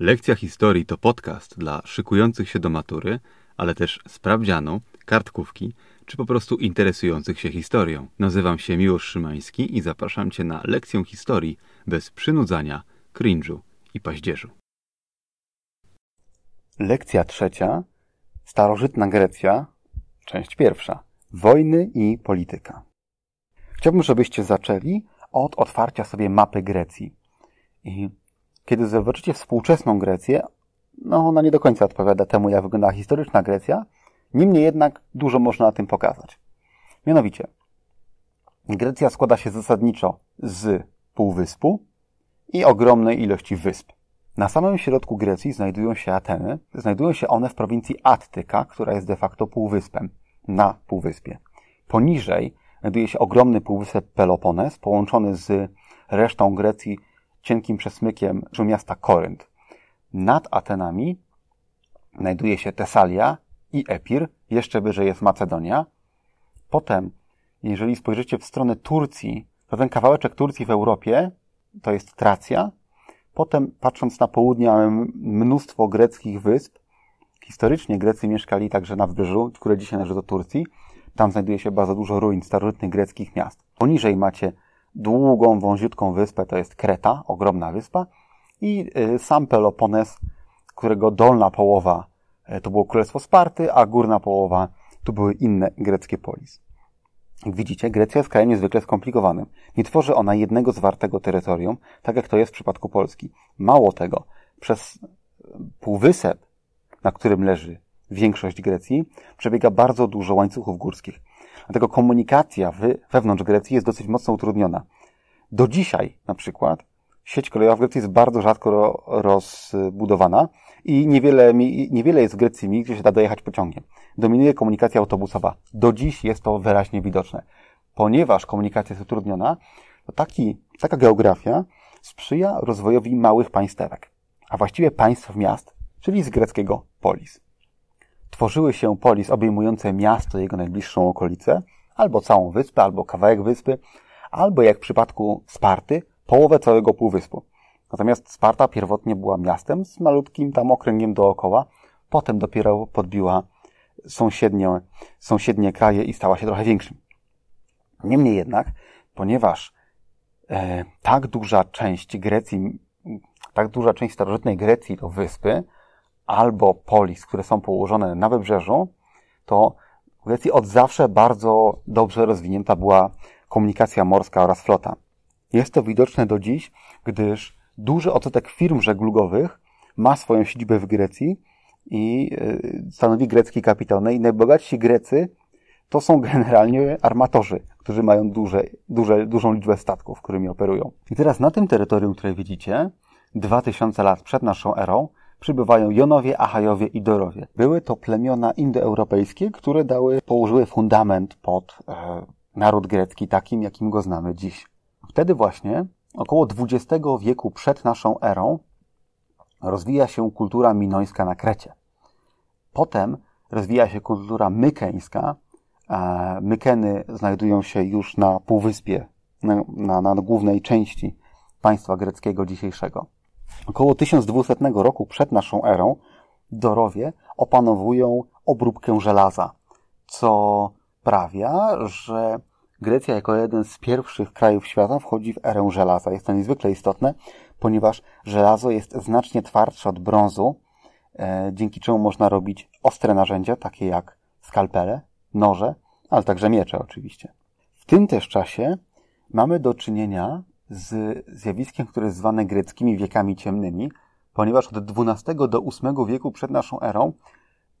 Lekcja historii to podcast dla szykujących się do matury, ale też sprawdzianu, kartkówki czy po prostu interesujących się historią. Nazywam się Miłosz Szymański i zapraszam Cię na lekcję historii bez przynudzania, cringe'u i paździerzu. Lekcja trzecia. Starożytna Grecja. Część pierwsza. Wojny i polityka. Chciałbym, żebyście zaczęli od otwarcia sobie mapy Grecji. I kiedy zobaczycie współczesną Grecję, no ona nie do końca odpowiada temu, jak wyglądała historyczna Grecja, niemniej jednak dużo można na tym pokazać. Mianowicie, Grecja składa się zasadniczo z półwyspu i ogromnej ilości wysp. Na samym środku Grecji znajdują się Ateny. Znajdują się one w prowincji Attyka, która jest de facto półwyspem, na półwyspie. Poniżej znajduje się ogromny półwysep Pelopones, połączony z resztą Grecji cienkim przesmykiem miasta Korynt. Nad Atenami znajduje się Tesalia i Epir, jeszcze wyżej jest Macedonia. Potem, jeżeli spojrzycie w stronę Turcji, to ten kawałeczek Turcji w Europie to jest Tracja. Potem, patrząc na południe, mamy mnóstwo greckich wysp. Historycznie Grecy mieszkali także na wybrzeżu, które dzisiaj należy do Turcji. Tam znajduje się bardzo dużo ruin starożytnych greckich miast. Poniżej macie długą, wąziutką wyspę, to jest Kreta, ogromna wyspa, i y, sam Pelopones, którego dolna połowa y, to było Królestwo Sparty, a górna połowa to były inne greckie polis. Jak widzicie, Grecja jest krajem niezwykle skomplikowanym. Nie tworzy ona jednego zwartego terytorium, tak jak to jest w przypadku Polski. Mało tego, przez półwysep, na którym leży większość Grecji, przebiega bardzo dużo łańcuchów górskich. Dlatego komunikacja wewnątrz Grecji jest dosyć mocno utrudniona. Do dzisiaj na przykład sieć kolejowa w Grecji jest bardzo rzadko rozbudowana i niewiele, niewiele jest w Grecji miejsc, gdzie się da dojechać pociągiem. Dominuje komunikacja autobusowa. Do dziś jest to wyraźnie widoczne. Ponieważ komunikacja jest utrudniona, to taki, taka geografia sprzyja rozwojowi małych państewek, a właściwie państw miast, czyli z greckiego polis tworzyły się polis obejmujące miasto i jego najbliższą okolicę, albo całą wyspę, albo kawałek wyspy, albo jak w przypadku Sparty, połowę całego półwyspu. Natomiast Sparta pierwotnie była miastem z malutkim tam okręgiem dookoła, potem dopiero podbiła sąsiednie, sąsiednie kraje i stała się trochę większym. Niemniej jednak, ponieważ e, tak duża część Grecji, tak duża część starożytnej Grecji to wyspy, albo polis, które są położone na wybrzeżu, to w Grecji od zawsze bardzo dobrze rozwinięta była komunikacja morska oraz flota. Jest to widoczne do dziś, gdyż duży odsetek firm żeglugowych ma swoją siedzibę w Grecji i e, stanowi grecki kapitał. No i najbogatsi Grecy to są generalnie armatorzy, którzy mają duże, duże, dużą liczbę statków, którymi operują. I teraz na tym terytorium, które widzicie, 2000 lat przed naszą erą, przybywają Jonowie, Achajowie i Dorowie. Były to plemiona indoeuropejskie, które dały, położyły fundament pod e, naród grecki takim, jakim go znamy dziś. Wtedy właśnie, około XX wieku przed naszą erą, rozwija się kultura minońska na Krecie. Potem rozwija się kultura mykeńska. E, Mykeny znajdują się już na półwyspie, na, na, na głównej części państwa greckiego dzisiejszego. Około 1200 roku przed naszą erą Dorowie opanowują obróbkę żelaza, co sprawia, że Grecja jako jeden z pierwszych krajów świata wchodzi w erę żelaza. Jest to niezwykle istotne, ponieważ żelazo jest znacznie twardsze od brązu, e, dzięki czemu można robić ostre narzędzia, takie jak skalpele, noże, ale także miecze oczywiście. W tym też czasie mamy do czynienia z zjawiskiem, które jest zwane greckimi wiekami ciemnymi, ponieważ od XII do VIII wieku przed naszą erą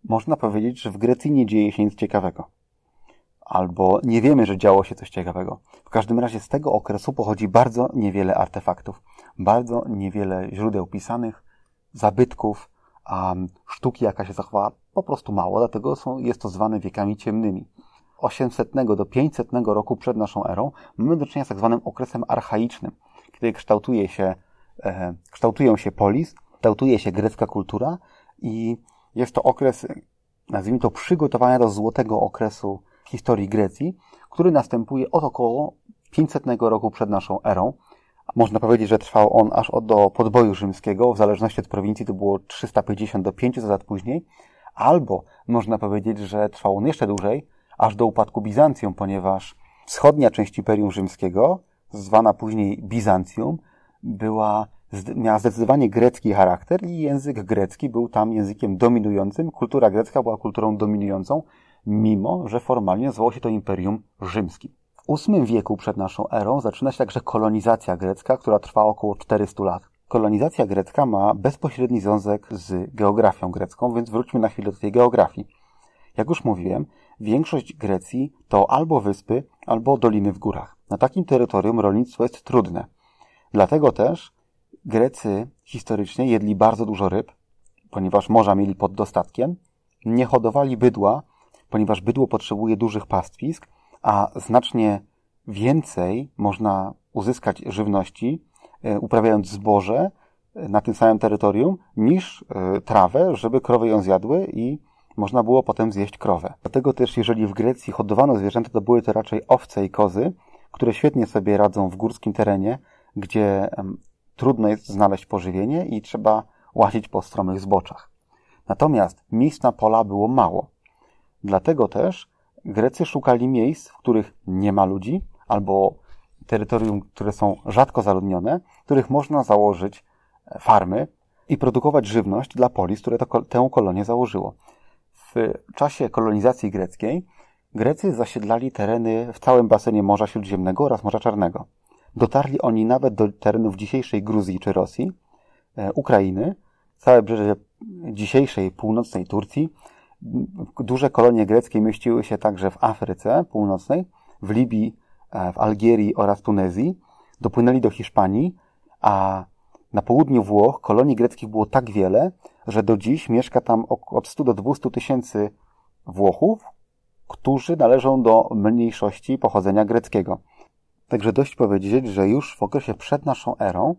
można powiedzieć, że w Grecji nie dzieje się nic ciekawego. Albo nie wiemy, że działo się coś ciekawego. W każdym razie z tego okresu pochodzi bardzo niewiele artefaktów, bardzo niewiele źródeł pisanych, zabytków, a sztuki, jaka się zachowała, po prostu mało, dlatego są, jest to zwane wiekami ciemnymi. 800 do 500 roku przed naszą erą mamy do czynienia z tak zwanym okresem archaicznym, kiedy kształtuje się, e, kształtują się polis, kształtuje się grecka kultura i jest to okres, nazwijmy to, przygotowania do złotego okresu historii Grecji, który następuje od około 500 roku przed naszą erą, Można powiedzieć, że trwał on aż do podboju rzymskiego, w zależności od prowincji to było 350 do 500 lat później, albo można powiedzieć, że trwał on jeszcze dłużej, aż do upadku Bizancjum, ponieważ wschodnia część Imperium Rzymskiego, zwana później Bizancjum, była, miała zdecydowanie grecki charakter i język grecki był tam językiem dominującym. Kultura grecka była kulturą dominującą, mimo że formalnie zwało się to Imperium Rzymskim. W VIII wieku przed naszą erą zaczyna się także kolonizacja grecka, która trwa około 400 lat. Kolonizacja grecka ma bezpośredni związek z geografią grecką, więc wróćmy na chwilę do tej geografii. Jak już mówiłem, większość Grecji to albo wyspy, albo doliny w górach. Na takim terytorium rolnictwo jest trudne. Dlatego też Grecy historycznie jedli bardzo dużo ryb, ponieważ morza mieli pod dostatkiem, nie hodowali bydła, ponieważ bydło potrzebuje dużych pastwisk, a znacznie więcej można uzyskać żywności, e, uprawiając zboże e, na tym samym terytorium, niż e, trawę, żeby krowy ją zjadły i można było potem zjeść krowę. Dlatego też, jeżeli w Grecji hodowano zwierzęta, to były to raczej owce i kozy, które świetnie sobie radzą w górskim terenie, gdzie trudno jest znaleźć pożywienie i trzeba łazić po stromych zboczach. Natomiast miejsc na pola było mało. Dlatego też Grecy szukali miejsc, w których nie ma ludzi, albo terytorium, które są rzadko zaludnione, w których można założyć e, farmy i produkować żywność dla polis, które to, tę kolonię założyło. W czasie kolonizacji greckiej Grecy zasiedlali tereny w całym basenie Morza Śródziemnego oraz Morza Czarnego. Dotarli oni nawet do terenów dzisiejszej Gruzji czy Rosji, e, Ukrainy, całe brzeże dzisiejszej północnej Turcji. Duże kolonie greckie mieściły się także w Afryce Północnej, w Libii, e, w Algierii oraz Tunezji. Dopłynęli do Hiszpanii, a na południu Włoch kolonii greckich było tak wiele, że do dziś mieszka tam od 100 do 200 tysięcy Włochów, którzy należą do mniejszości pochodzenia greckiego. Także dość powiedzieć, że już w okresie przed naszą erą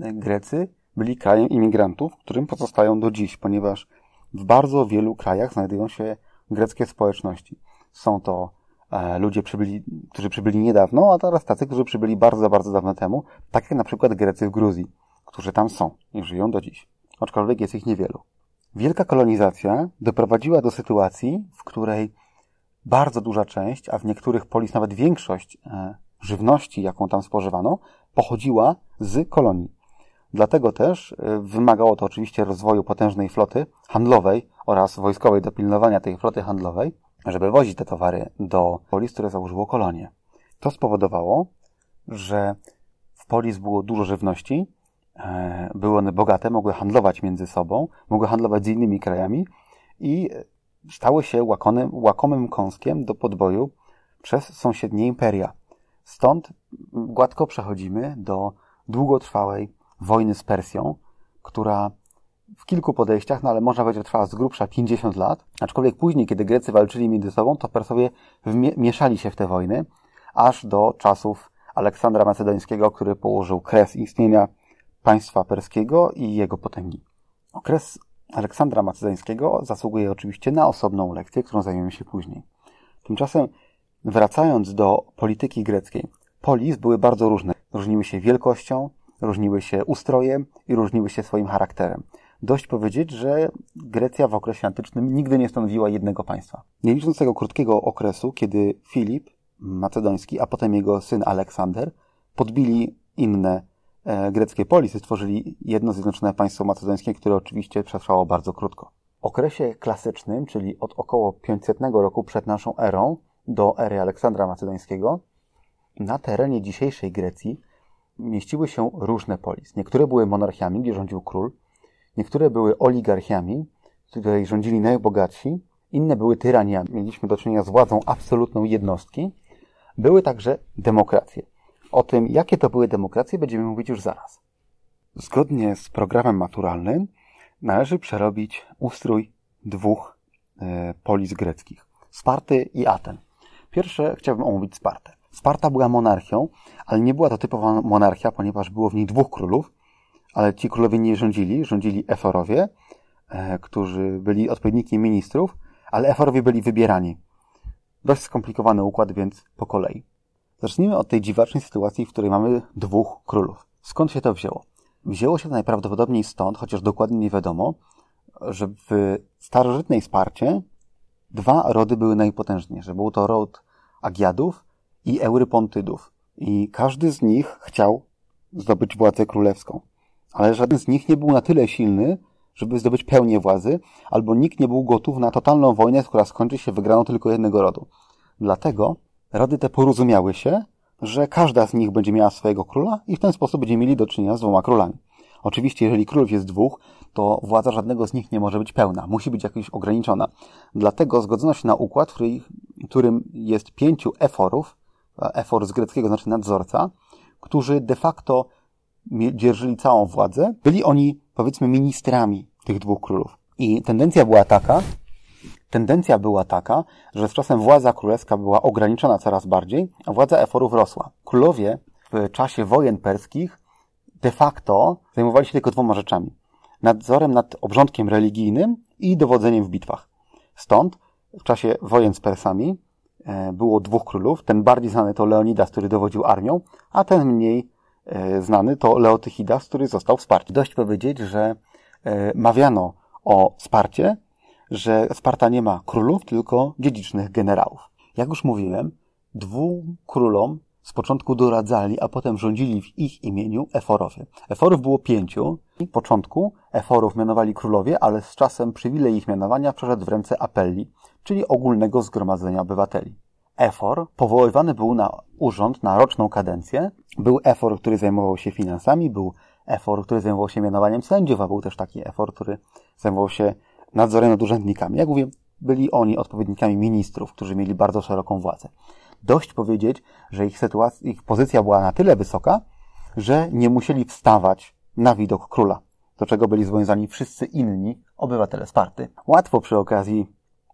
e, Grecy byli krajem imigrantów, którym pozostają do dziś, ponieważ w bardzo wielu krajach znajdują się greckie społeczności. Są to e, ludzie, przybyli, którzy przybyli niedawno, a teraz tacy, którzy przybyli bardzo, bardzo dawno temu, tak jak na przykład Grecy w Gruzji, którzy tam są i żyją do dziś, aczkolwiek jest ich niewielu. Wielka kolonizacja doprowadziła do sytuacji, w której bardzo duża część, a w niektórych polis nawet większość e, żywności, jaką tam spożywano, pochodziła z kolonii. Dlatego też e, wymagało to oczywiście rozwoju potężnej floty handlowej oraz wojskowej do pilnowania tej floty handlowej, żeby wozić te towary do polis, które założyło kolonie. To spowodowało, że w polis było dużo żywności, były one bogate, mogły handlować między sobą, mogły handlować z innymi krajami i stały się łakomym, łakomym kąskiem do podboju przez sąsiednie imperia. Stąd gładko przechodzimy do długotrwałej wojny z Persją, która w kilku podejściach, no ale można powiedzieć, że trwała z grubsza 50 lat, aczkolwiek później, kiedy Grecy walczyli między sobą, to Persowie mieszali się w te wojny, aż do czasów Aleksandra Macedońskiego, który położył kres istnienia państwa perskiego i jego potęgi. Okres Aleksandra Macedońskiego zasługuje oczywiście na osobną lekcję, którą zajmiemy się później. Tymczasem, wracając do polityki greckiej, polis były bardzo różne. Różniły się wielkością, różniły się ustrojem i różniły się swoim charakterem. Dość powiedzieć, że Grecja w okresie antycznym nigdy nie stanowiła jednego państwa. Nie licząc tego krótkiego okresu, kiedy Filip Macedoński, a potem jego syn Aleksander podbili inne E, greckie polisy stworzyli jedno zjednoczone państwo macedońskie, które oczywiście przetrwało bardzo krótko. W okresie klasycznym, czyli od około 500 roku przed naszą erą do ery Aleksandra Macedońskiego, na terenie dzisiejszej Grecji mieściły się różne polis. Niektóre były monarchiami, gdzie rządził król, niektóre były oligarchiami, której rządzili najbogatsi, inne były tyraniami. Mieliśmy do czynienia z władzą absolutną jednostki. Były także demokracje. O tym, jakie to były demokracje, będziemy mówić już zaraz. Zgodnie z programem maturalnym należy przerobić ustrój dwóch e, polis greckich. Sparty i Aten. Pierwsze chciałbym omówić Spartę. Sparta była monarchią, ale nie była to typowa monarchia, ponieważ było w niej dwóch królów, ale ci królowie nie rządzili, rządzili eforowie, e, którzy byli odpowiednikiem ministrów, ale eforowie byli wybierani. Dość skomplikowany układ, więc po kolei. Zacznijmy od tej dziwacznej sytuacji, w której mamy dwóch królów. Skąd się to wzięło? Wzięło się to najprawdopodobniej stąd, chociaż dokładnie nie wiadomo, że w starożytnej Sparcie dwa rody były najpotężniejsze. Był to rod Agiadów i Eurypontydów. I każdy z nich chciał zdobyć władzę królewską. Ale żaden z nich nie był na tyle silny, żeby zdobyć pełnię władzy, albo nikt nie był gotów na totalną wojnę, która skończy się wygraną tylko jednego rodu. Dlatego rody te porozumiały się, że każda z nich będzie miała swojego króla i w ten sposób będzie mieli do czynienia z dwoma królami. Oczywiście, jeżeli królów jest dwóch, to władza żadnego z nich nie może być pełna, musi być jakoś ograniczona. Dlatego zgodzono się na układ, w którym jest pięciu eforów, efor z greckiego znaczy nadzorca, którzy de facto dzierżyli całą władzę. Byli oni, powiedzmy, ministrami tych dwóch królów. I tendencja była taka, tendencja była taka, że z czasem władza królewska była ograniczona coraz bardziej, a władza eforów rosła. Królowie w czasie wojen perskich de facto zajmowali się tylko dwoma rzeczami. Nadzorem nad obrządkiem religijnym i dowodzeniem w bitwach. Stąd w czasie wojen z Persami e, było dwóch królów. Ten bardziej znany to Leonidas, który dowodził armią, a ten mniej e, znany to Leotychidas, który został wsparty. Dość powiedzieć, że e, mawiano o Sparcie, że Sparta nie ma królów, tylko dziedzicznych generałów. Jak już mówiłem, dwóm królom z początku doradzali, a potem rządzili w ich imieniu Eforowie. Eforów było pięciu. W początku Eforów mianowali królowie, ale z czasem przywilej ich mianowania przeszedł w ręce apelli, czyli ogólnego zgromadzenia obywateli. Efor powoływany był na urząd na roczną kadencję. Był Efor, który zajmował się finansami, był Efor, który zajmował się mianowaniem sędziów, a był też taki Efor, który zajmował się nadzorem nad urzędnikami. Jak mówię, byli oni odpowiednikami ministrów, którzy mieli bardzo szeroką władzę dość powiedzieć, że ich sytuacja, ich pozycja była na tyle wysoka, że nie musieli wstawać na widok króla, do czego byli związani wszyscy inni obywatele Sparty. Łatwo przy okazji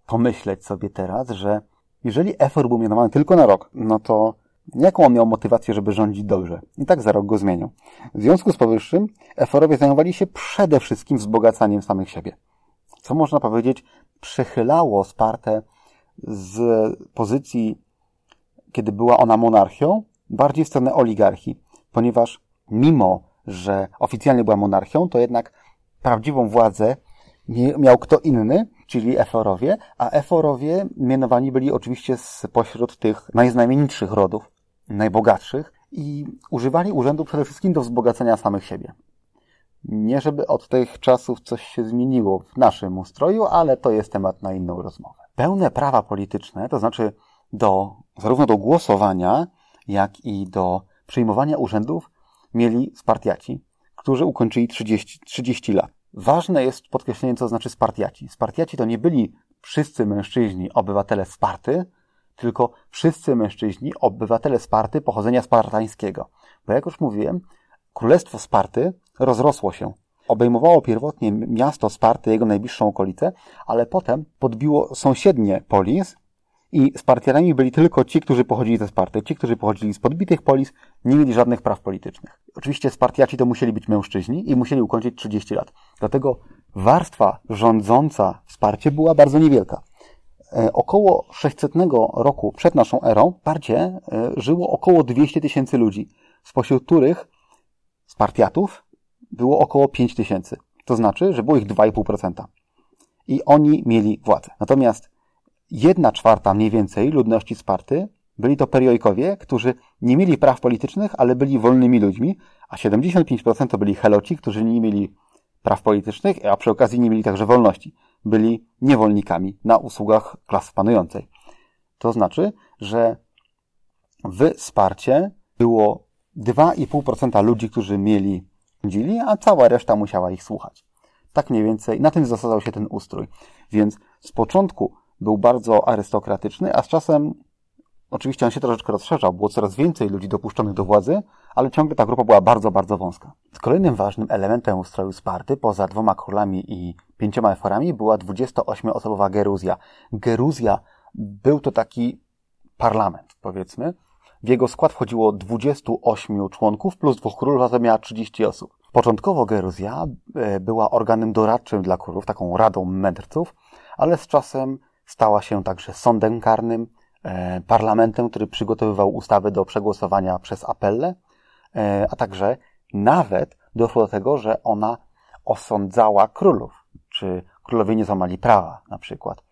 pomyśleć sobie teraz, że jeżeli Efor był mianowany tylko na rok, no to jaką on miał motywację, żeby rządzić dobrze? I tak za rok go zmienił. W związku z powyższym Eforowie zajmowali się przede wszystkim wzbogacaniem samych siebie. Co można powiedzieć, przechylało Spartę z pozycji kiedy była ona monarchią, bardziej w stronę oligarchii, ponieważ mimo, że oficjalnie była monarchią, to jednak prawdziwą władzę miał kto inny, czyli Eforowie, a Eforowie mianowani byli oczywiście spośród tych najznamienitszych rodów, najbogatszych i używali urzędu przede wszystkim do wzbogacenia samych siebie. Nie żeby od tych czasów coś się zmieniło w naszym ustroju, ale to jest temat na inną rozmowę. Pełne prawa polityczne, to znaczy do, zarówno do głosowania, jak i do przyjmowania urzędów mieli Spartiaci, którzy ukończyli 30, 30 lat. Ważne jest podkreślenie, co znaczy Spartiaci. Spartiaci to nie byli wszyscy mężczyźni, obywatele Sparty, tylko wszyscy mężczyźni, obywatele Sparty pochodzenia spartańskiego. Bo jak już mówiłem, królestwo Sparty rozrosło się. Obejmowało pierwotnie miasto Sparty, jego najbliższą okolicę, ale potem podbiło sąsiednie polis, i Spartianami byli tylko ci, którzy pochodzili ze Sparty. Ci, którzy pochodzili z podbitych polis, nie mieli żadnych praw politycznych. Oczywiście Spartiaci to musieli być mężczyźni i musieli ukończyć 30 lat. Dlatego warstwa rządząca w Sparcie była bardzo niewielka. E, około 600 roku przed naszą erą w Sparcie e, żyło około 200 tysięcy ludzi, spośród których Spartiatów było około 5 tysięcy. To znaczy, że było ich 2,5%. I oni mieli władzę. Natomiast jedna czwarta mniej więcej ludności Sparty byli to periojkowie, którzy nie mieli praw politycznych, ale byli wolnymi ludźmi, a 75% to byli heloci, którzy nie mieli praw politycznych, a przy okazji nie mieli także wolności. Byli niewolnikami na usługach klas panującej. To znaczy, że w Sparcie było 2,5% ludzi, którzy mieli dzieli, a cała reszta musiała ich słuchać. Tak mniej więcej, na tym zasadzał się ten ustrój. Więc z początku był bardzo arystokratyczny, a z czasem oczywiście on się troszeczkę rozszerzał, było coraz więcej ludzi dopuszczonych do władzy, ale ciągle ta grupa była bardzo, bardzo wąska. Kolejnym ważnym elementem ustroju Sparty, poza dwoma królami i pięcioma eforami, była 28-osobowa Geruzja. Geruzja był to taki parlament, powiedzmy. W jego skład wchodziło 28 członków plus dwóch królów, a to miała 30 osób. Początkowo Geruzja e, była organem doradczym dla królów, taką radą mędrców, ale z czasem Stała się także sądem karnym, e, parlamentem, który przygotowywał ustawy do przegłosowania przez apelle, e, a także nawet doszło do tego, że ona osądzała królów, czy królowie nie złamali prawa na przykład.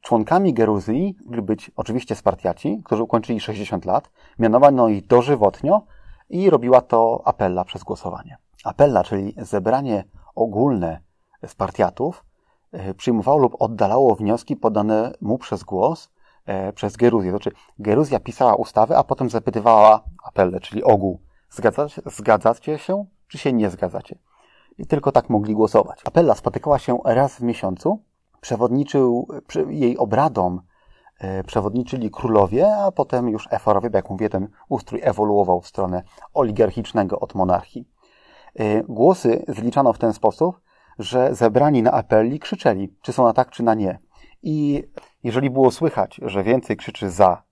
Członkami Geruzji byli być oczywiście Spartiaci, którzy ukończyli 60 lat, mianowano ich dożywotnio i robiła to apella przez głosowanie. Apella, czyli zebranie ogólne Spartiatów, e, przyjmowało lub oddalało wnioski podane mu przez głos e, przez Geruzję. To znaczy Geruzja pisała ustawy, a potem zapytywała apelle, czyli ogół. Zgadzacie, zgadzacie się, czy się nie zgadzacie? I tylko tak mogli głosować. Apella spotykała się raz w miesiącu. Przewodniczył jej obradom e, przewodniczyli królowie, a potem już eforowie, bo jak mówię, ten ustrój ewoluował w stronę oligarchicznego od monarchii. Głosy zliczano w ten sposób, że zebrani na apeli krzyczeli, czy są na tak, czy na nie. I jeżeli było słychać, że więcej krzyczy za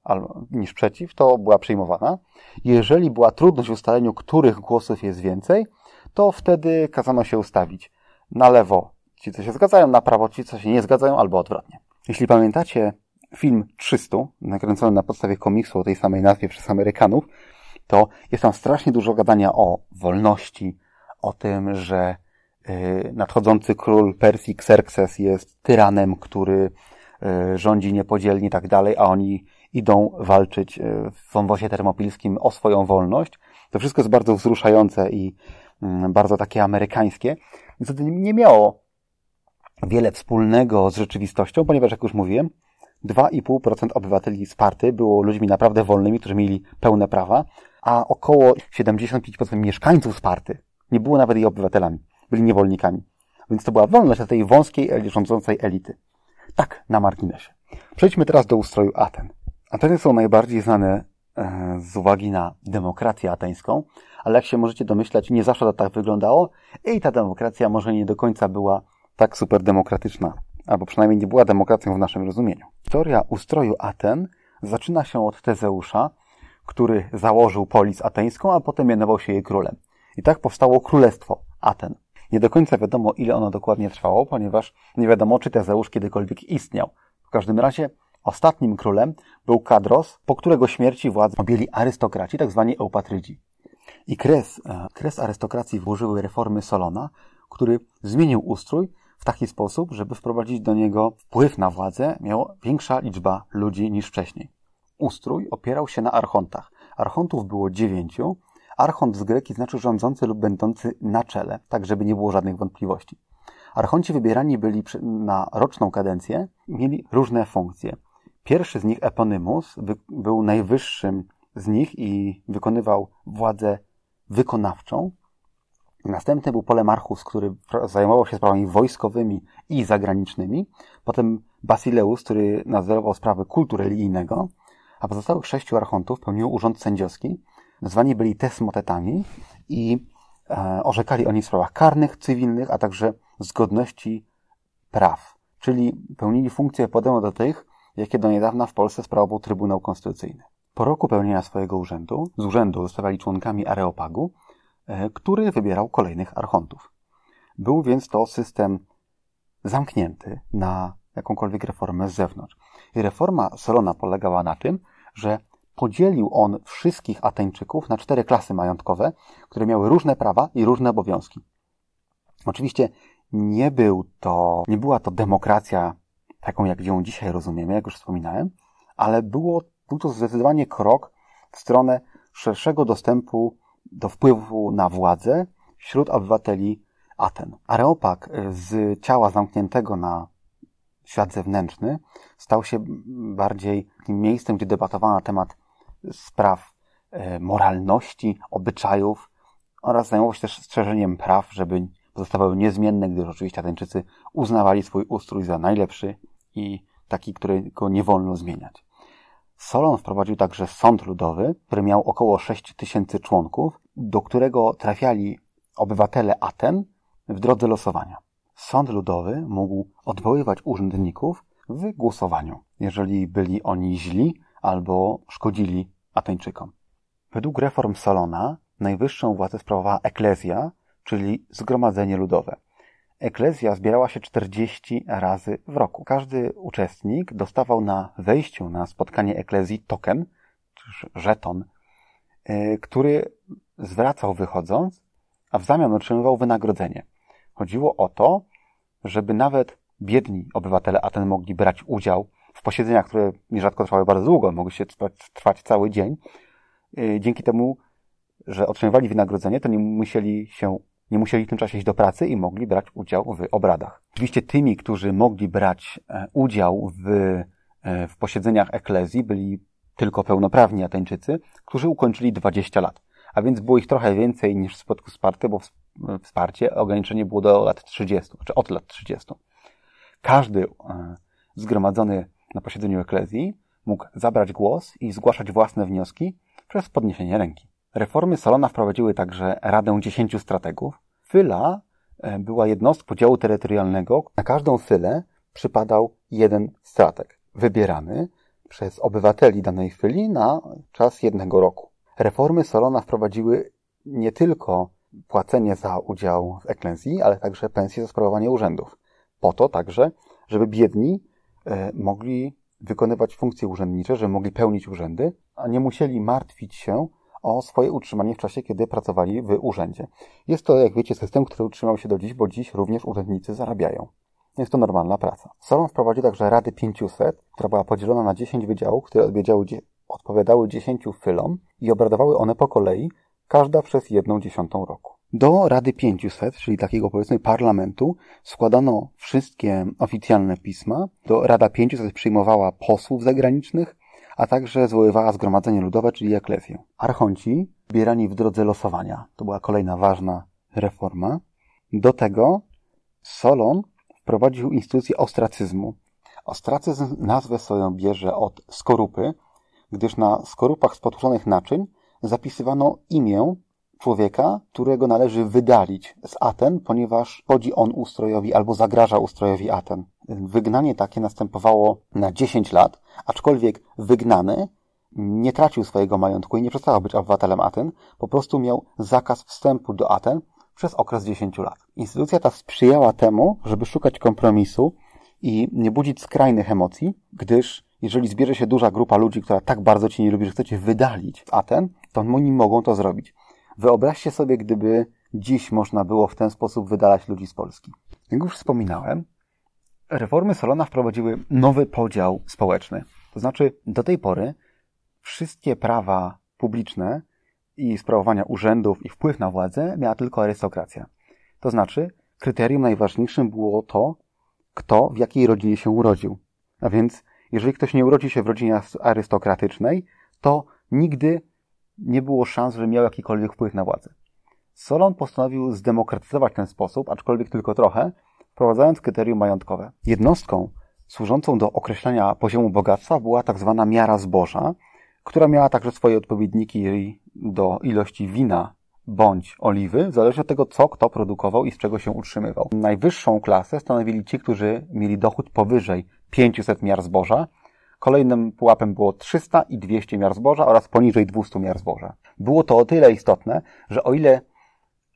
niż przeciw, to była przyjmowana. Jeżeli była trudność w ustaleniu, których głosów jest więcej, to wtedy kazano się ustawić na lewo ci, co się zgadzają, na prawo ci, co się nie zgadzają, albo odwrotnie. Jeśli pamiętacie film 300, nakręcony na podstawie komiksu o tej samej nazwie przez Amerykanów, to jest tam strasznie dużo gadania o wolności, o tym, że y, nadchodzący król Persji Xerxes jest tyranem, który y, rządzi niepodzielnie i tak dalej, a oni idą walczyć y, w wąwozie termopilskim o swoją wolność. To wszystko jest bardzo wzruszające i mm, bardzo takie amerykańskie. Niestety nie miało wiele wspólnego z rzeczywistością, ponieważ, jak już mówiłem, 2,5% obywateli Sparty było ludźmi naprawdę wolnymi, którzy mieli pełne prawa, a około 75% mieszkańców Sparty nie było nawet jej obywatelami, byli niewolnikami. Więc to była wolność dla tej wąskiej, rządzącej elity. Tak, na marginesie. Przejdźmy teraz do ustroju Aten. Ateny są najbardziej znane e, z uwagi na demokrację ateńską, ale jak się możecie domyślać, nie zawsze to tak wyglądało i ta demokracja może nie do końca była tak super demokratyczna, albo przynajmniej nie była demokracją w naszym rozumieniu. Historia ustroju Aten zaczyna się od Tezeusza, który założył polis ateńską, a potem mianował się jej królem. I tak powstało Królestwo Aten. Nie do końca wiadomo, ile ono dokładnie trwało, ponieważ nie wiadomo, czy Tezeusz kiedykolwiek istniał. W każdym razie ostatnim królem był Kadros, po którego śmierci władzę objęli arystokraci, tak zwani eupatrydzi. I kres, e, kres arystokracji włożyły reformy Solona, który zmienił ustrój w taki sposób, żeby wprowadzić do niego wpływ na władzę miał większa liczba ludzi niż wcześniej. Ustrój opierał się na archontach. Archontów było dziewięciu, Archont z greki znaczy rządzący lub będący na czele, tak żeby nie było żadnych wątpliwości. Archonci wybierani byli na roczną kadencję mieli różne funkcje. Pierwszy z nich, Eponymus, był najwyższym z nich i wykonywał władzę wykonawczą. Następny był Polemarchus, który zajmował się sprawami wojskowymi i zagranicznymi. Potem Basileus, który nadzorował sprawy kultu religijnego. A pozostałych sześciu archontów pełniło urząd sędziowski, Zwani byli tesmotetami i e, orzekali oni w sprawach karnych, cywilnych, a także zgodności praw, czyli pełnili funkcje podobne do tych, jakie do niedawna w Polsce sprawował Trybunał Konstytucyjny. Po roku pełnienia swojego urzędu, z urzędu zostawali członkami Areopagu, który wybierał kolejnych archontów. Był więc to system zamknięty na jakąkolwiek reformę z zewnątrz. I reforma Solona polegała na tym, że podzielił on wszystkich Ateńczyków na cztery klasy majątkowe, które miały różne prawa i różne obowiązki. Oczywiście nie był to, nie była to demokracja taką, jak ją dzisiaj rozumiemy, jak już wspominałem, ale było, był to zdecydowanie krok w stronę szerszego dostępu do wpływu na władzę wśród obywateli Aten. Areopag z ciała zamkniętego na świat zewnętrzny stał się bardziej miejscem, gdzie debatowano na temat spraw e, moralności, obyczajów oraz zajmował się też strzeżeniem praw, żeby pozostawały niezmienne, gdyż oczywiście Ateńczycy uznawali swój ustrój za najlepszy i taki, którego nie wolno zmieniać. Solon wprowadził także sąd ludowy, który miał około 6 tysięcy członków, do którego trafiali obywatele Aten w drodze losowania. Sąd ludowy mógł odwoływać urzędników w głosowaniu, jeżeli byli oni źli albo szkodzili Ateńczykom. Według reform Salona najwyższą władzę sprawowała eklezja, czyli zgromadzenie ludowe. eklezja zbierała się 40 razy w roku. Każdy uczestnik dostawał na wejściu na spotkanie eklezji token, czy żeton, który zwracał wychodząc, a w zamian otrzymywał wynagrodzenie. Chodziło o to, żeby nawet biedni obywatele Aten mogli brać udział w posiedzeniach, które nierzadko trwały bardzo długo, mogły się trwać cały dzień. Y, dzięki temu, że otrzymywali wynagrodzenie, to nie musieli się nie musieli w tym czasie iść do pracy i mogli brać udział w obradach. Oczywiście tymi, którzy mogli brać e, udział w, e, w posiedzeniach eklezji, byli tylko pełnoprawni Ateńczycy, którzy ukończyli 20 lat. A więc było ich trochę więcej niż w przypadku Sparty, bo wsparcie ograniczenie było do lat 30, czy od lat 30. Każdy e, zgromadzony na posiedzeniu eklezji mógł zabrać głos i zgłaszać własne wnioski przez podniesienie ręki. Reformy Solona wprowadziły także Radę Dziesięciu Strategów. Fyla e, była jednostką podziału terytorialnego. Na każdą fylę przypadał jeden strateg, wybierany przez obywateli danej fyli na czas jednego roku. Reformy Solona wprowadziły nie tylko płacenie za udział w eklezji, ale także pensje za sprawowanie urzędów. Po to także, żeby biedni e, mogli wykonywać funkcje urzędnicze, żeby mogli pełnić urzędy, a nie musieli martwić się o swoje utrzymanie w czasie, kiedy pracowali w urzędzie. Jest to, jak wiecie, system, który utrzymał się do dziś, bo dziś również urzędnicy zarabiają. Jest to normalna praca. Solon wprowadził także Rady 500, która była podzielona na 10 wydziałów, które odpowiadały 10 fylom i obradowały one po kolei, każda przez jedną dziesiątą roku. Do Rady 500, czyli takiego powiedzmy parlamentu, składano wszystkie oficjalne pisma. Do Rada 500 przyjmowała posłów zagranicznych, a także zwoływała zgromadzenie ludowe, czyli eklezję. Archonci, zbierani w drodze losowania, to była kolejna ważna reforma. Do tego Solon wprowadził instytucję ostracyzmu. Ostracyzm nazwę swoją bierze od skorupy, gdyż na skorupach z potłuczonych naczyń zapisywano imię człowieka, którego należy wydalić z Aten, ponieważ szkodzi on ustrojowi albo zagraża ustrojowi Aten. Wygnanie takie następowało na 10 lat, aczkolwiek wygnany nie tracił swojego majątku i nie przestał być obywatelem Aten, po prostu miał zakaz wstępu do Aten przez okres 10 lat. Instytucja ta sprzyjała temu, żeby szukać kompromisu i nie budzić skrajnych emocji, gdyż jeżeli zbierze się duża grupa ludzi, która tak bardzo cię nie lubi, że chcecie wydalić z Aten, to oni mogą to zrobić. Wyobraźcie sobie, gdyby dziś można było w ten sposób wydalać ludzi z Polski. Jak już wspominałem, reformy Solona wprowadziły nowy podział społeczny. To znaczy, do tej pory wszystkie prawa publiczne i sprawowania urzędów i wpływ na władzę miała tylko arystokracja. To znaczy, kryterium najważniejszym było to, kto w jakiej rodzinie się urodził. A więc, jeżeli ktoś nie urodzi się w rodzinie arystokratycznej, to nigdy nie było szans, że miał jakikolwiek wpływ na władzę. Solon postanowił zdemokratyzować ten sposób, aczkolwiek tylko trochę, wprowadzając kryterium majątkowe. Jednostką służącą do określenia poziomu bogactwa była tak zwana miara zboża, która miała także swoje odpowiedniki do ilości wina bądź oliwy, zależnie od tego, co kto produkował i z czego się utrzymywał. Najwyższą klasę stanowili ci, którzy mieli dochód powyżej 500 miar zboża, Kolejnym pułapem było 300 i 200 miar zboża oraz poniżej 200 miar zboża. Było to o tyle istotne, że o ile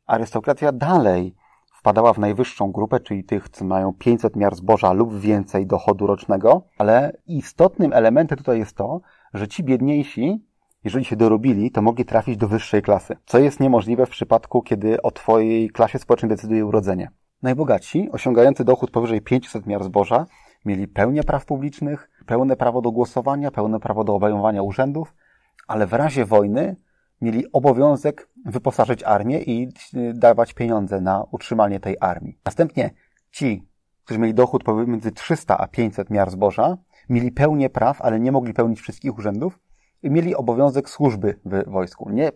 arystokracja dalej wpadała w najwyższą grupę, czyli tych, co mają 500 miar zboża lub więcej dochodu rocznego, ale istotnym elementem tutaj jest to, że ci biedniejsi, jeżeli się dorobili, to mogli trafić do wyższej klasy, co jest niemożliwe w przypadku, kiedy o Twojej klasie społecznej decyduje urodzenie. Najbogatsi, osiągający dochód powyżej 500 miar zboża, mieli pełnię praw publicznych, pełne prawo do głosowania, pełne prawo do obejmowania urzędów, ale w razie wojny mieli obowiązek wyposażyć armię i y, dawać pieniądze na utrzymanie tej armii. Następnie ci, którzy mieli dochód pomiędzy 300 a 500 miar zboża, mieli pełnię praw, ale nie mogli pełnić wszystkich urzędów i mieli obowiązek służby w wojsku. Nie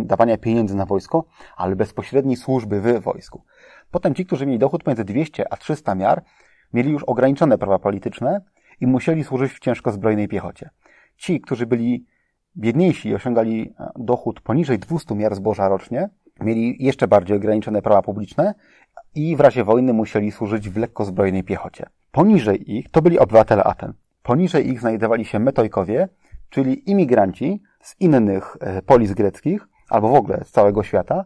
dawania pieniędzy na wojsko, ale bezpośredniej służby w wojsku. Potem ci, którzy mieli dochód między 200 a 300 miar, mieli już ograniczone prawa polityczne i musieli służyć w ciężko zbrojnej piechocie. Ci, którzy byli biedniejsi i osiągali e, dochód poniżej 200 miar zboża rocznie, mieli jeszcze bardziej ograniczone prawa publiczne i w razie wojny musieli służyć w lekkozbrojnej piechocie. Poniżej ich to byli obywatele Aten. Poniżej ich znajdowali się metojkowie, czyli imigranci z innych e, polis greckich, albo w ogóle z całego świata,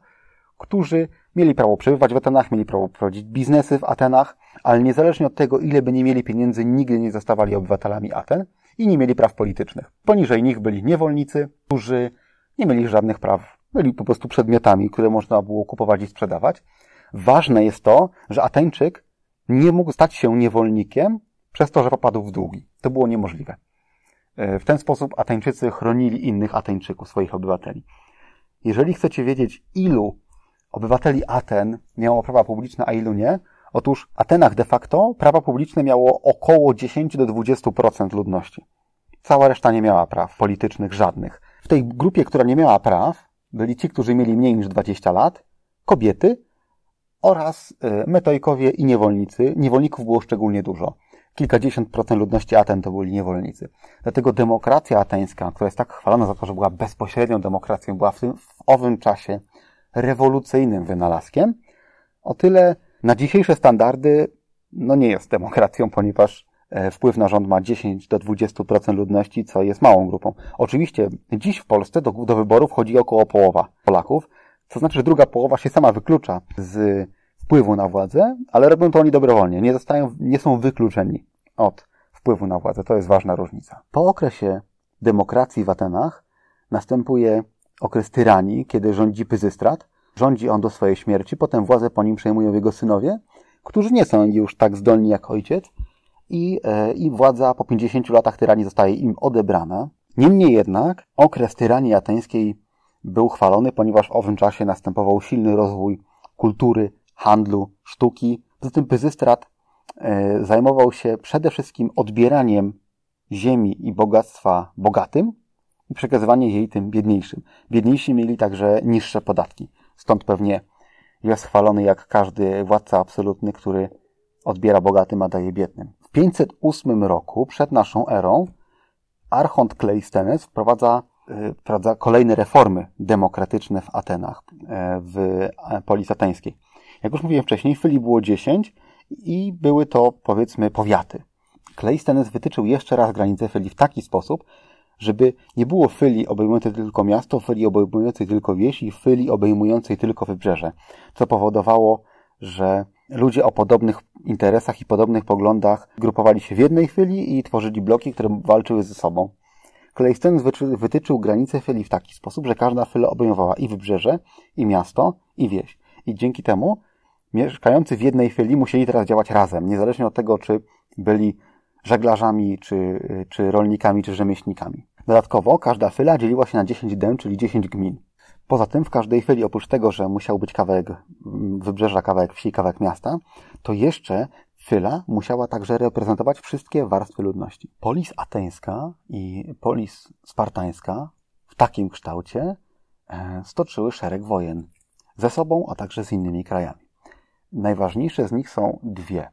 którzy Mieli prawo przebywać w Atenach, mieli prawo prowadzić biznesy w Atenach, ale niezależnie od tego, ile by nie mieli pieniędzy, nigdy nie zostawali obywatelami Aten i nie mieli praw politycznych. Poniżej nich byli niewolnicy, którzy nie mieli żadnych praw. Byli po prostu przedmiotami, które można było kupować i sprzedawać. Ważne jest to, że Ateńczyk nie mógł stać się niewolnikiem przez to, że popadł w długi. To było niemożliwe. E, w ten sposób Ateńczycy chronili innych Ateńczyków, swoich obywateli. Jeżeli chcecie wiedzieć, ilu obywateli Aten miało prawa publiczne, a ilu nie, otóż w Atenach de facto prawa publiczne miało około 10 do 20% ludności. Cała reszta nie miała praw politycznych, żadnych. W tej grupie, która nie miała praw, byli ci, którzy mieli mniej niż 20 lat, kobiety oraz e, metojkowie i niewolnicy. Niewolników było szczególnie dużo. Kilkadziesiąt procent ludności Aten to byli niewolnicy. Dlatego demokracja ateńska, która jest tak chwalona za to, że była bezpośrednią demokracją, była w, tym, w owym czasie rewolucyjnym wynalazkiem, o tyle na dzisiejsze standardy no nie jest demokracją, ponieważ e, wpływ na rząd ma 10 do 20% ludności, co jest małą grupą. Oczywiście dziś w Polsce do, do wyborów chodzi około połowa Polaków, co znaczy, że druga połowa się sama wyklucza z wpływu na władzę, ale robią to oni dobrowolnie, nie, zostają, nie są wykluczeni od wpływu na władzę. To jest ważna różnica. Po okresie demokracji w Atenach następuje okres tyranii, kiedy rządzi Pyzystrat. Rządzi on do swojej śmierci, potem władzę po nim przejmują jego synowie, którzy nie są już tak zdolni jak ojciec i, e, i władza po 50 latach tyranii zostaje im odebrana. Niemniej jednak okres tyranii ateńskiej był chwalony, ponieważ w owym czasie następował silny rozwój kultury, handlu, sztuki. Poza tym Pyzystrat e, zajmował się przede wszystkim odbieraniem ziemi i bogactwa bogatym i przekazywanie jej tym biedniejszym. Biedniejsi mieli także niższe podatki. Stąd pewnie jest chwalony jak każdy władca absolutny, który odbiera bogatym, a daje biednym. W 508 roku, przed naszą erą, Archont Kleistenes wprowadza, e, wprowadza kolejne reformy demokratyczne w Atenach, e, w polis ateńskiej. Jak już mówiłem wcześniej, Fylii było 10 i były to, powiedzmy, powiaty. Kleistenes wytyczył jeszcze raz granicę Fylii w taki sposób, żeby nie było Fylii obejmującej tylko miasto, Fylii obejmującej tylko wieś i Fylii obejmującej tylko wybrzeże, co powodowało, że ludzie o podobnych interesach i podobnych poglądach grupowali się w jednej Fylii i tworzyli bloki, które walczyły ze sobą. Kleistenes wytyczył granicę Fylii w taki sposób, że każda Fyla obejmowała i wybrzeże, i miasto, i wieś. I dzięki temu mieszkający w jednej chwili musieli teraz działać razem, niezależnie od tego, czy byli żeglarzami, czy, czy rolnikami, czy rzemieślnikami. Dodatkowo każda fyla dzieliła się na 10 dem, czyli 10 gmin. Poza tym w każdej chwili, oprócz tego, że musiał być kawałek wybrzeża, kawałek wsi, kawałek miasta, to jeszcze fyla musiała także reprezentować wszystkie warstwy ludności. Polis ateńska i polis spartańska w takim kształcie e, stoczyły szereg wojen ze sobą, a także z innymi krajami. Najważniejsze z nich są dwie.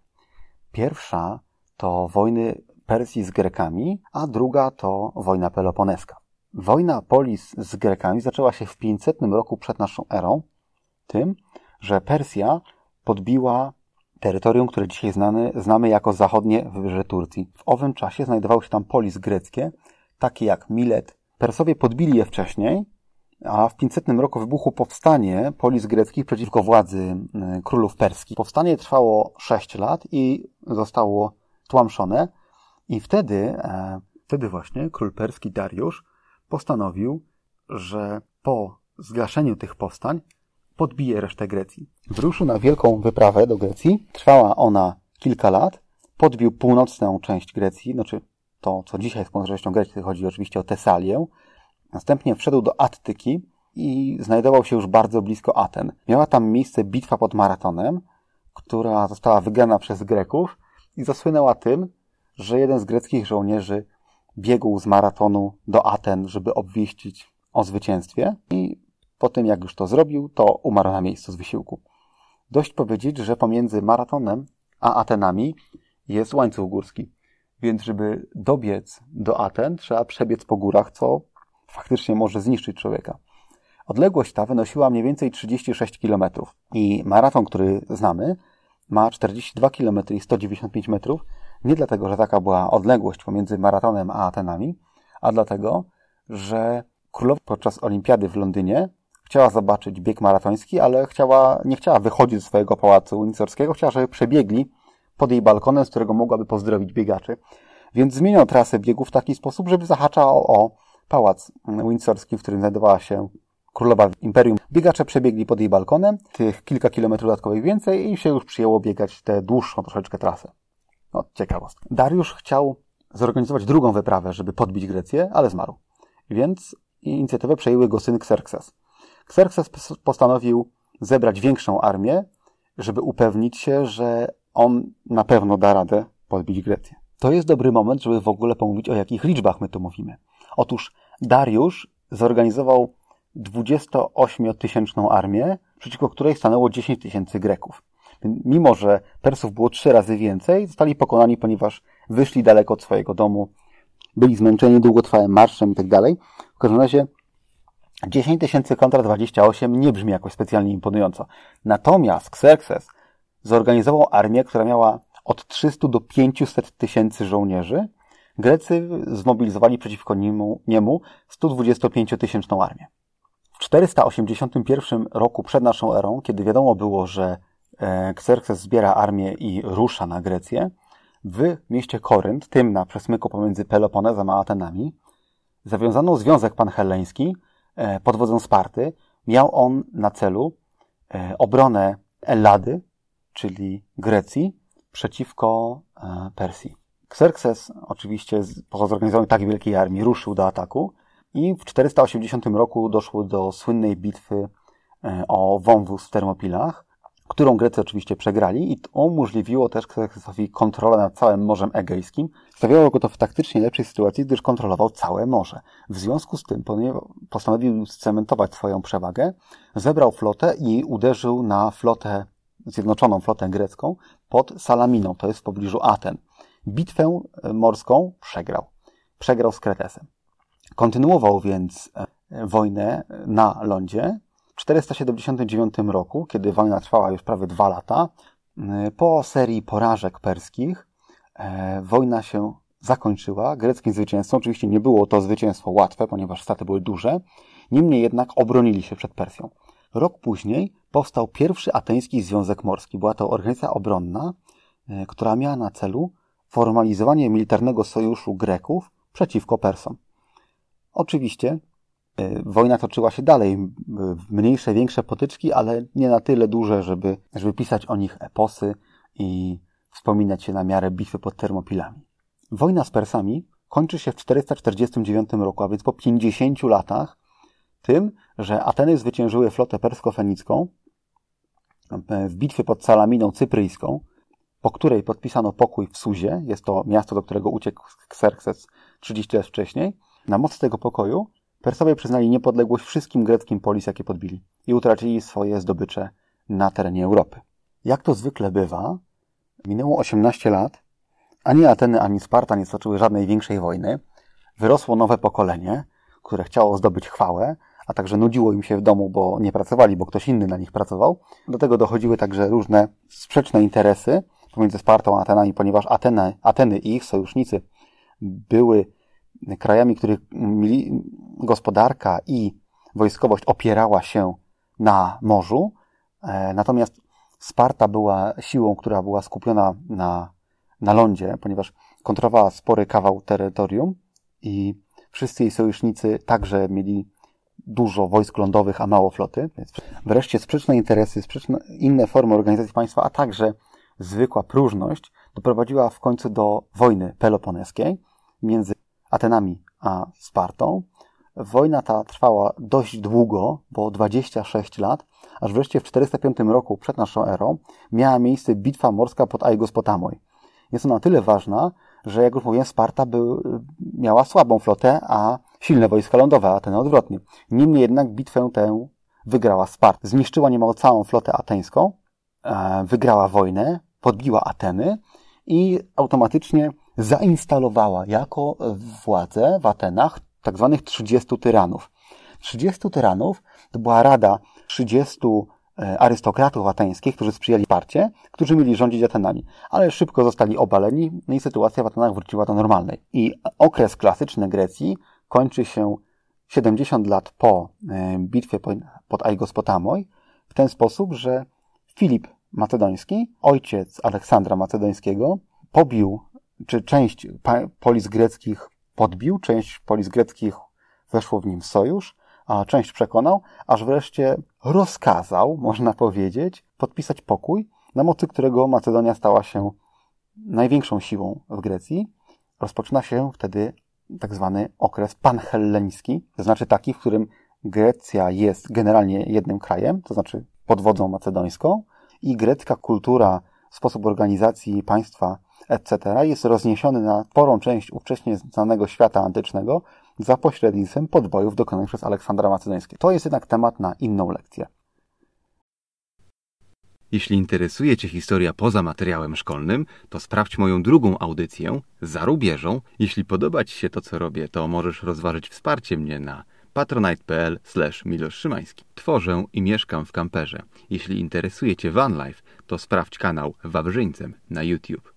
Pierwsza to wojny Persji z Grekami, a druga to wojna peloponeska. Wojna Polis z Grekami zaczęła się w 500 roku przed naszą erą, tym, że Persja podbiła terytorium, które dzisiaj znamy, znamy jako zachodnie wybrzeże Turcji. W owym czasie znajdowały się tam polis greckie, takie jak Milet. Persowie podbili je wcześniej, a w 500 roku wybuchło powstanie polis greckich przeciwko władzy królów perskich. Powstanie trwało 6 lat i zostało tłamszone i wtedy, e, wtedy właśnie król perski Dariusz postanowił, że po zgaszeniu tych powstań podbije resztę Grecji. Wyruszył na wielką wyprawę do Grecji. Trwała ona kilka lat. Podbił północną część Grecji, znaczy to, co dzisiaj jest północnością Grecji, chodzi oczywiście o Tesalię, Następnie wszedł do Attyki i znajdował się już bardzo blisko Aten. Miała tam miejsce bitwa pod Maratonem, która została wygrana przez Greków i zasłynęła tym, że jeden z greckich żołnierzy biegł z maratonu do Aten, żeby obwieścić o zwycięstwie i po tym, jak już to zrobił, to umarł na miejscu z wysiłku. Dość powiedzieć, że pomiędzy maratonem a Atenami jest łańcuch górski. Więc żeby dobiec do Aten, trzeba przebiec po górach, co faktycznie może zniszczyć człowieka. Odległość ta wynosiła mniej więcej 36 km i maraton, który znamy, ma 42 km i 195 metrów, nie dlatego, że taka była odległość pomiędzy maratonem a Atenami, a dlatego, że królowa podczas olimpiady w Londynie chciała zobaczyć bieg maratoński, ale chciała, nie chciała wychodzić ze swojego pałacu windsorskiego, chciała, żeby przebiegli pod jej balkonem, z którego mogłaby pozdrowić biegaczy. Więc zmienią trasę biegu w taki sposób, żeby zahaczał o pałac windsorski, w którym znajdowała się królowa imperium. Biegacze przebiegli pod jej balkonem, tych kilka kilometrów dodatkowych więcej i się już przyjęło biegać tę dłuższą troszeczkę trasę. No, ciekawostka. Dariusz chciał zorganizować drugą wyprawę, żeby podbić Grecję, ale zmarł. Więc inicjatywę przejęły go syn Xerxes. Xerxes postanowił zebrać większą armię, żeby upewnić się, że on na pewno da radę podbić Grecję. To jest dobry moment, żeby w ogóle pomówić, o jakich liczbach my tu mówimy. Otóż Dariusz zorganizował 28-tysięczną armię, przeciwko której stanęło 10 tysięcy Greków. Mimo, że Persów było trzy razy więcej, zostali pokonani, ponieważ wyszli daleko od swojego domu, byli zmęczeni długotrwałym marszem i tak. W każdym razie 10 tysięcy kontra 28 nie brzmi jakoś specjalnie imponująco. Natomiast Xerxes zorganizował armię, która miała od 300 do 500 tysięcy żołnierzy. Grecy zmobilizowali przeciwko niemu, niemu 125-tysięczną armię. W 481 roku przed naszą erą, kiedy wiadomo było, że e, Xerxes zbiera armię i rusza na Grecję, w mieście Korynt, tym na przesmyku pomiędzy Peloponesem a Atenami, zawiązano związek panhelleński e, pod wodzą Sparty. Miał on na celu e, obronę Ellady, czyli Grecji, przeciwko Persji. Xerxes oczywiście po zorganizowaniu tak wielkiej armii ruszył do ataku, i w 480 roku doszło do słynnej bitwy e, o wąwóz w Termopilach, którą Grecy oczywiście przegrali i to umożliwiło też Xerxesowi kontrolę nad całym Morzem Egejskim. Stawiało go to w taktycznie lepszej sytuacji, gdyż kontrolował całe morze. W związku z tym postanowił scementować swoją przewagę, zebrał flotę i uderzył na flotę, zjednoczoną flotę grecką pod Salaminą, to jest w pobliżu Aten. Bitwę e, morską przegrał. Przegrał z Kretesem. Kontynuował więc e, wojnę na lądzie. W 479 roku, kiedy wojna trwała już prawie dwa lata, po serii porażek perskich, e, wojna się zakończyła greckim zwycięstwem. Oczywiście nie było to zwycięstwo łatwe, ponieważ straty były duże. Niemniej jednak obronili się przed Persją. Rok później powstał pierwszy ateński Związek Morski. Była to organizacja obronna, e, która miała na celu formalizowanie militarnego sojuszu Greków przeciwko Persom. Oczywiście e, wojna toczyła się dalej, mniejsze, większe potyczki, ale nie na tyle duże, żeby, żeby pisać o nich eposy i wspominać się na miarę bitwy pod Termopilami. Wojna z Persami kończy się w 449 roku, a więc po 50 latach, tym, że Ateny zwyciężyły flotę persko-fenicką e, w bitwie pod Salaminą Cypryjską, po której podpisano pokój w Suzie, jest to miasto, do którego uciekł Xerxes 30 lat wcześniej, na mocy tego pokoju Persowie przyznali niepodległość wszystkim greckim polis, jakie podbili i utracili swoje zdobycze na terenie Europy. Jak to zwykle bywa, minęło 18 lat, ani Ateny, ani Sparta nie stoczyły żadnej większej wojny. Wyrosło nowe pokolenie, które chciało zdobyć chwałę, a także nudziło im się w domu, bo nie pracowali, bo ktoś inny na nich pracował. Do tego dochodziły także różne sprzeczne interesy pomiędzy Spartą a Atenami, ponieważ Ateny, Ateny i ich sojusznicy były krajami, których gospodarka i wojskowość opierała się na morzu, e, natomiast Sparta była siłą, która była skupiona na, na lądzie, ponieważ kontrolowała spory kawał terytorium i wszyscy jej sojusznicy także mieli dużo wojsk lądowych, a mało floty. Wreszcie sprzeczne interesy, sprzeczne inne formy organizacji państwa, a także zwykła próżność doprowadziła w końcu do wojny peloponeskiej między Atenami a Spartą. Wojna ta trwała dość długo, bo 26 lat, aż wreszcie w 405 roku przed naszą erą miała miejsce bitwa morska pod Aigospotamoi. Jest ona na tyle ważna, że jak już mówiłem, Sparta był, miała słabą flotę, a silne wojska lądowe, a ten odwrotnie. Niemniej jednak bitwę tę wygrała Sparta. Zniszczyła niemal całą flotę ateńską, wygrała wojnę, podbiła Ateny i automatycznie zainstalowała jako władzę w Atenach tak zwanych 30 tyranów. 30 tyranów to była rada 30 e, arystokratów ateńskich, którzy sprzyjali parcie, którzy mieli rządzić Atenami, ale szybko zostali obaleni no i sytuacja w Atenach wróciła do normalnej. I okres klasyczny Grecji kończy się 70 lat po e, bitwie pod Aigospotamoi w ten sposób, że Filip Macedoński, ojciec Aleksandra Macedońskiego, pobił, czy część polis greckich podbił, część polis greckich weszło w nim sojusz, a część przekonał, aż wreszcie rozkazał, można powiedzieć, podpisać pokój, na mocy którego Macedonia stała się największą siłą w Grecji. Rozpoczyna się wtedy tak zwany okres panhelleński, to znaczy taki, w którym Grecja jest generalnie jednym krajem, to znaczy pod wodzą macedońską i grecka kultura, sposób organizacji państwa, etc. jest rozniesiony na sporą część ówcześnie znanego świata antycznego za pośrednictwem podbojów dokonanych przez Aleksandra Macedońskiego. To jest jednak temat na inną lekcję. Jeśli interesuje Cię historia poza materiałem szkolnym, to sprawdź moją drugą audycję za rubieżą. Jeśli podoba Ci się to, co robię, to możesz rozważyć wsparcie mnie na patronite.pl Milosz Szymański. Tworzę i mieszkam w kamperze. Jeśli interesuje Cię vanlife, to sprawdź kanał Wawrzyńcem na YouTube.